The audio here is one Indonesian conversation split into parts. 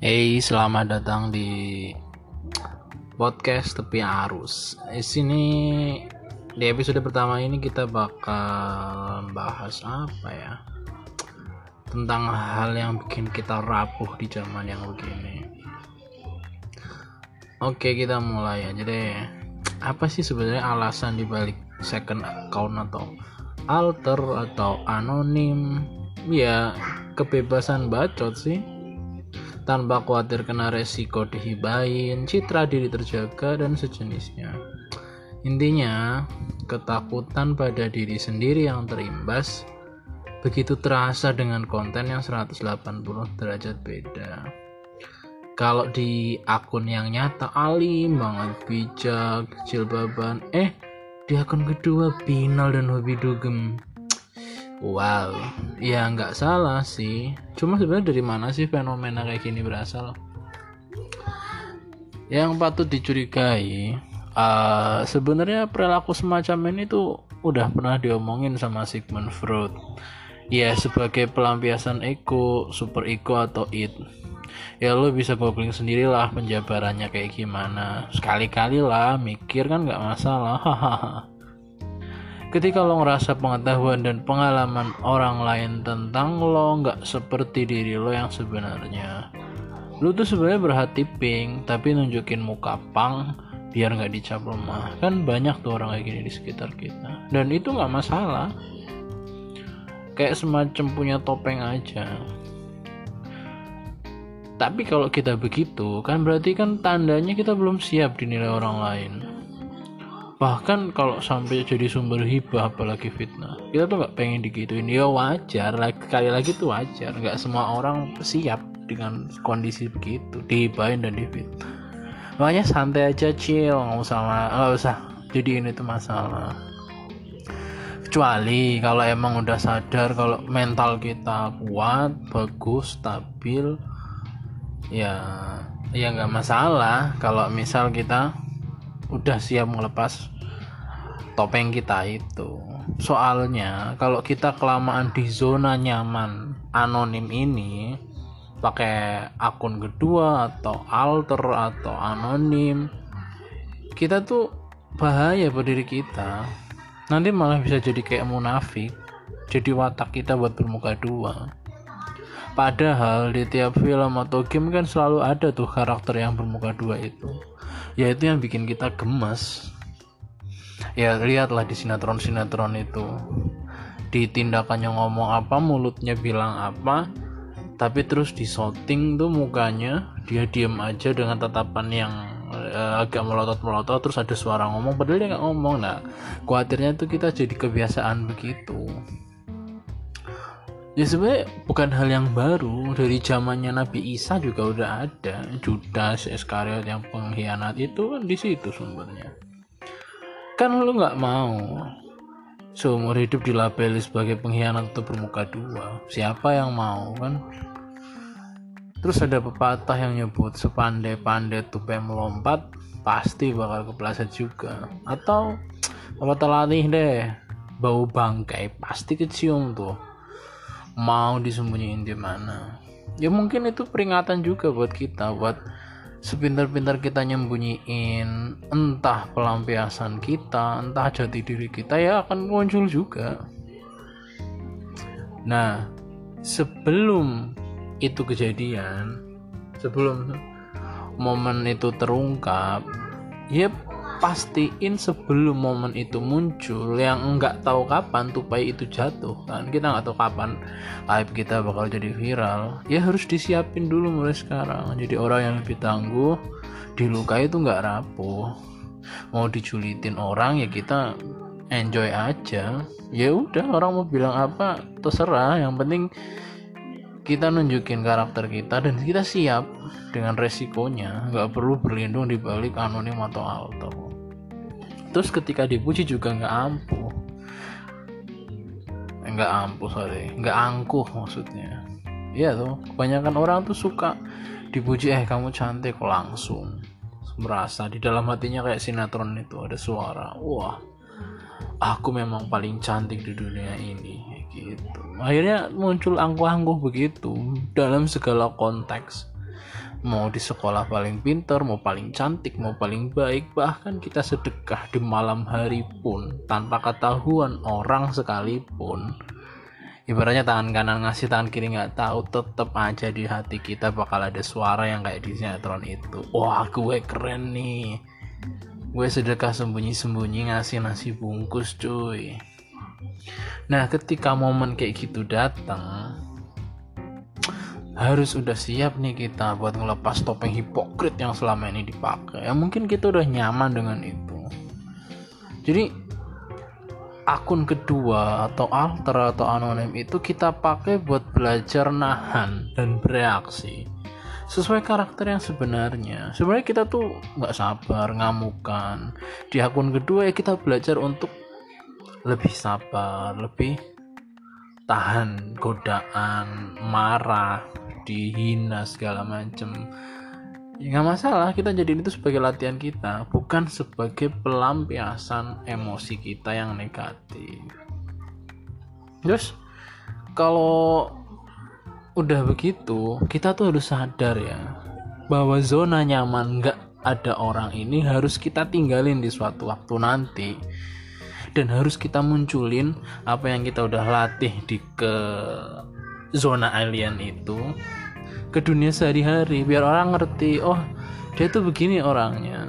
Hey, selamat datang di podcast tepi arus. Di sini di episode pertama ini kita bakal bahas apa ya? Tentang hal yang bikin kita rapuh di zaman yang begini. Oke, kita mulai aja deh. Apa sih sebenarnya alasan dibalik second account atau alter atau anonim? Ya, kebebasan bacot sih tanpa khawatir kena resiko dihibain, citra diri terjaga, dan sejenisnya. Intinya, ketakutan pada diri sendiri yang terimbas begitu terasa dengan konten yang 180 derajat beda. Kalau di akun yang nyata alim banget, bijak, jilbaban, eh di akun kedua binal dan hobi dugem Wow, ya nggak salah sih. Cuma sebenarnya dari mana sih fenomena kayak gini berasal? Yang patut dicurigai, uh, sebenarnya perilaku semacam ini tuh udah pernah diomongin sama Sigmund Freud. Ya sebagai pelampiasan ego, super ego atau id. Ya lo bisa googling sendirilah penjabarannya kayak gimana. Sekali-kali lah mikir kan nggak masalah. Hahaha. Ketika lo ngerasa pengetahuan dan pengalaman orang lain tentang lo nggak seperti diri lo yang sebenarnya. Lo tuh sebenarnya berhati pink tapi nunjukin muka pang biar nggak dicap lemah. Kan banyak tuh orang kayak gini di sekitar kita. Dan itu nggak masalah. Kayak semacam punya topeng aja. Tapi kalau kita begitu kan berarti kan tandanya kita belum siap dinilai orang lain bahkan kalau sampai jadi sumber hibah apalagi fitnah kita tuh nggak pengen digituin. Ya wajar. Lagi kali lagi tuh wajar. Nggak semua orang siap dengan kondisi begitu. Dihibahin dan difitnah. Makanya santai aja chill. Nggak usah nggak usah jadi ini tuh masalah. Kecuali kalau emang udah sadar kalau mental kita kuat bagus stabil ya ya nggak masalah. Kalau misal kita udah siap melepas topeng kita itu. Soalnya kalau kita kelamaan di zona nyaman anonim ini pakai akun kedua atau alter atau anonim kita tuh bahaya buat diri kita. Nanti malah bisa jadi kayak munafik jadi watak kita buat bermuka dua padahal di tiap film atau game kan selalu ada tuh karakter yang bermuka dua itu. Ya itu yang bikin kita gemas. Ya lihatlah di sinetron-sinetron itu. Di tindakannya ngomong apa mulutnya bilang apa tapi terus di shooting tuh mukanya dia diem aja dengan tatapan yang uh, agak melotot-melotot terus ada suara ngomong padahal dia nggak ngomong. Nah khawatirnya tuh kita jadi kebiasaan begitu ya sebenarnya bukan hal yang baru. Dari zamannya Nabi Isa juga udah ada. Judas Iskariot yang pengkhianat itu kan di situ sumbernya. Kan lu nggak mau seumur hidup dilabeli sebagai pengkhianat atau bermuka dua. Siapa yang mau kan? Terus ada pepatah yang nyebut sepandai-pandai tupai melompat pasti bakal kepleset juga. Atau pepatah latih deh bau bangkai pasti kecium tuh mau disembunyiin di mana. Ya mungkin itu peringatan juga buat kita buat sepintar-pintar kita nyembunyiin entah pelampiasan kita entah jati diri kita ya akan muncul juga. Nah sebelum itu kejadian sebelum momen itu terungkap ya pastiin sebelum momen itu muncul yang nggak tahu kapan tupai itu jatuh. Kan kita nggak tahu kapan hype kita bakal jadi viral. Ya harus disiapin dulu mulai sekarang. Jadi orang yang lebih tangguh dilukai itu nggak rapuh. Mau diculitin orang ya kita enjoy aja. Ya udah orang mau bilang apa terserah. Yang penting kita nunjukin karakter kita dan kita siap dengan resikonya. Nggak perlu berlindung di balik anonim atau alter terus ketika dipuji juga nggak ampuh. Eh, nggak ampuh sorry. Nggak angkuh maksudnya. Iya tuh kebanyakan orang tuh suka dipuji eh kamu cantik langsung. Merasa di dalam hatinya kayak sinetron itu ada suara wah aku memang paling cantik di dunia ini. Gitu. Akhirnya muncul angkuh-angkuh begitu dalam segala konteks mau di sekolah paling pinter mau paling cantik mau paling baik bahkan kita sedekah di malam hari pun tanpa ketahuan orang sekalipun. Ibaratnya tangan kanan ngasih tangan kiri nggak tahu tetep aja di hati kita bakal ada suara yang kayak di sinetron itu. Wah gue keren nih. Gue sedekah sembunyi-sembunyi ngasih nasi bungkus cuy. Nah ketika momen kayak gitu datang harus udah siap nih kita buat ngelepas topeng hipokrit yang selama ini dipakai. Ya mungkin kita udah nyaman dengan itu. Jadi akun kedua atau alter atau anonim itu kita pakai buat belajar nahan dan bereaksi. Sesuai karakter yang sebenarnya. Sebenarnya kita tuh nggak sabar ngamukan. Di akun kedua ya kita belajar untuk lebih sabar lebih tahan godaan marah dihina segala macem. Ya nggak masalah kita jadi itu sebagai latihan kita bukan sebagai pelampiasan emosi kita yang negatif. Terus kalau udah begitu kita tuh harus sadar ya bahwa zona nyaman nggak ada orang ini harus kita tinggalin di suatu waktu nanti. Dan harus kita munculin apa yang kita udah latih di ke zona alien itu ke dunia sehari-hari biar orang ngerti oh dia tuh begini orangnya.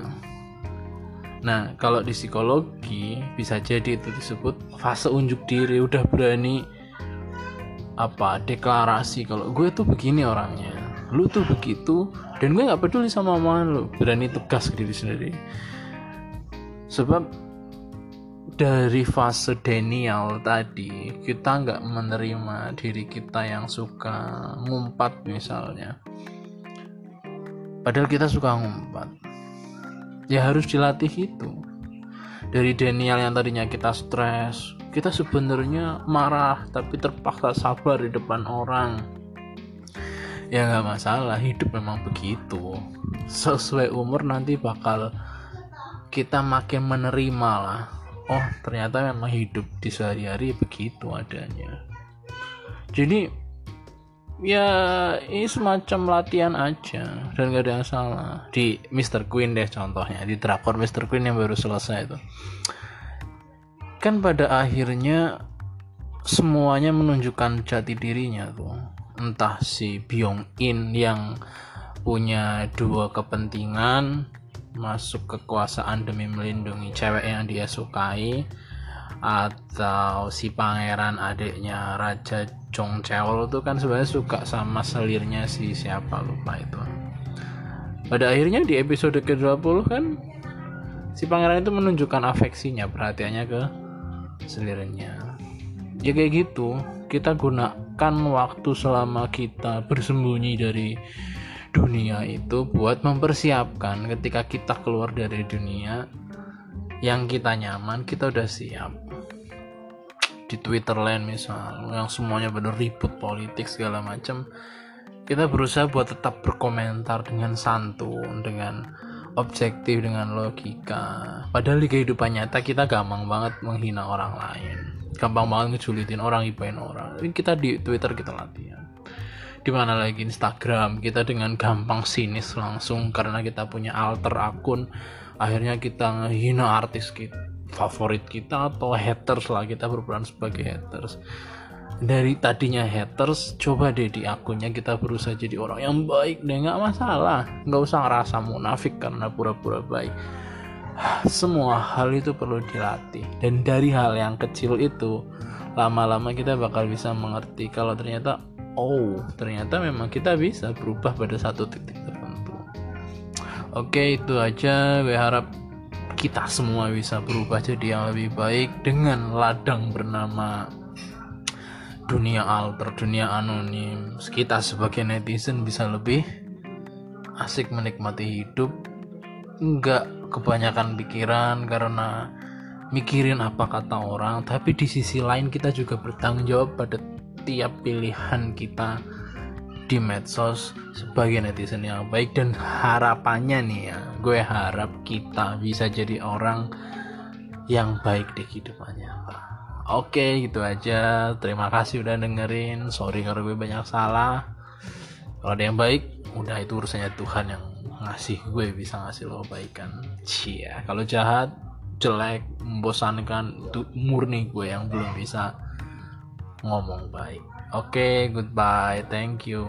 Nah kalau di psikologi bisa jadi itu disebut fase unjuk diri udah berani apa deklarasi kalau gue tuh begini orangnya. Lu tuh begitu dan gue nggak peduli sama omongan lu. Berani tegas ke diri sendiri. Sebab dari fase denial tadi kita nggak menerima diri kita yang suka ngumpat misalnya. Padahal kita suka ngumpat. Ya harus dilatih itu. Dari denial yang tadinya kita stres kita sebenarnya marah tapi terpaksa sabar di depan orang. Ya nggak masalah hidup memang begitu. Sesuai umur nanti bakal kita makin menerima lah oh ternyata memang hidup di sehari-hari begitu adanya jadi ya ini semacam latihan aja dan gak ada yang salah di Mr. Queen deh contohnya di drakor Mr. Queen yang baru selesai itu kan pada akhirnya semuanya menunjukkan jati dirinya tuh entah si Byung In yang punya dua kepentingan masuk kekuasaan demi melindungi cewek yang dia sukai atau si pangeran adiknya Raja Jong Cheol itu kan sebenarnya suka sama selirnya si siapa lupa itu. Pada akhirnya di episode ke-20 kan si pangeran itu menunjukkan afeksinya perhatiannya ke selirnya. Ya kayak gitu kita gunakan waktu selama kita bersembunyi dari dunia itu buat mempersiapkan ketika kita keluar dari dunia yang kita nyaman kita udah siap. Di Twitter lain misal yang semuanya bener ribut politik segala macam kita berusaha buat tetap berkomentar dengan santun dengan objektif dengan logika. Padahal di kehidupan nyata kita gampang banget menghina orang lain. Gampang banget ngejulitin orang ibain orang. Ini kita di Twitter kita latihan di mana lagi Instagram? Kita dengan gampang sinis langsung karena kita punya alter akun. Akhirnya kita ngehina artis kita favorit kita atau haters lah. Kita berperan sebagai haters. Dari tadinya haters coba deh di akunnya kita berusaha jadi orang yang baik deh. Nggak masalah. Nggak usah ngerasa munafik karena pura-pura baik. Semua hal itu perlu dilatih. Dan dari hal yang kecil itu lama-lama kita bakal bisa mengerti kalau ternyata oh. Ternyata memang kita bisa berubah pada satu titik tertentu. Oke itu aja. Gue harap kita semua bisa berubah jadi yang lebih baik dengan ladang bernama dunia alter, dunia anonim. Kita sebagai netizen bisa lebih asik menikmati hidup, nggak kebanyakan pikiran karena mikirin apa kata orang, tapi di sisi lain kita juga bertanggung jawab pada tiap pilihan kita di medsos sebagai netizen yang baik dan harapannya nih ya gue harap kita bisa jadi orang yang baik di kehidupannya oke gitu aja. Terima kasih udah dengerin. Sorry kalau gue banyak salah. Kalau ada yang baik udah itu urusannya Tuhan yang ngasih. Gue bisa ngasih lo kebaikan. Cia kalau jahat jelek membosankan itu murni gue yang belum bisa ngomong baik. Oke, okay, goodbye. Thank you.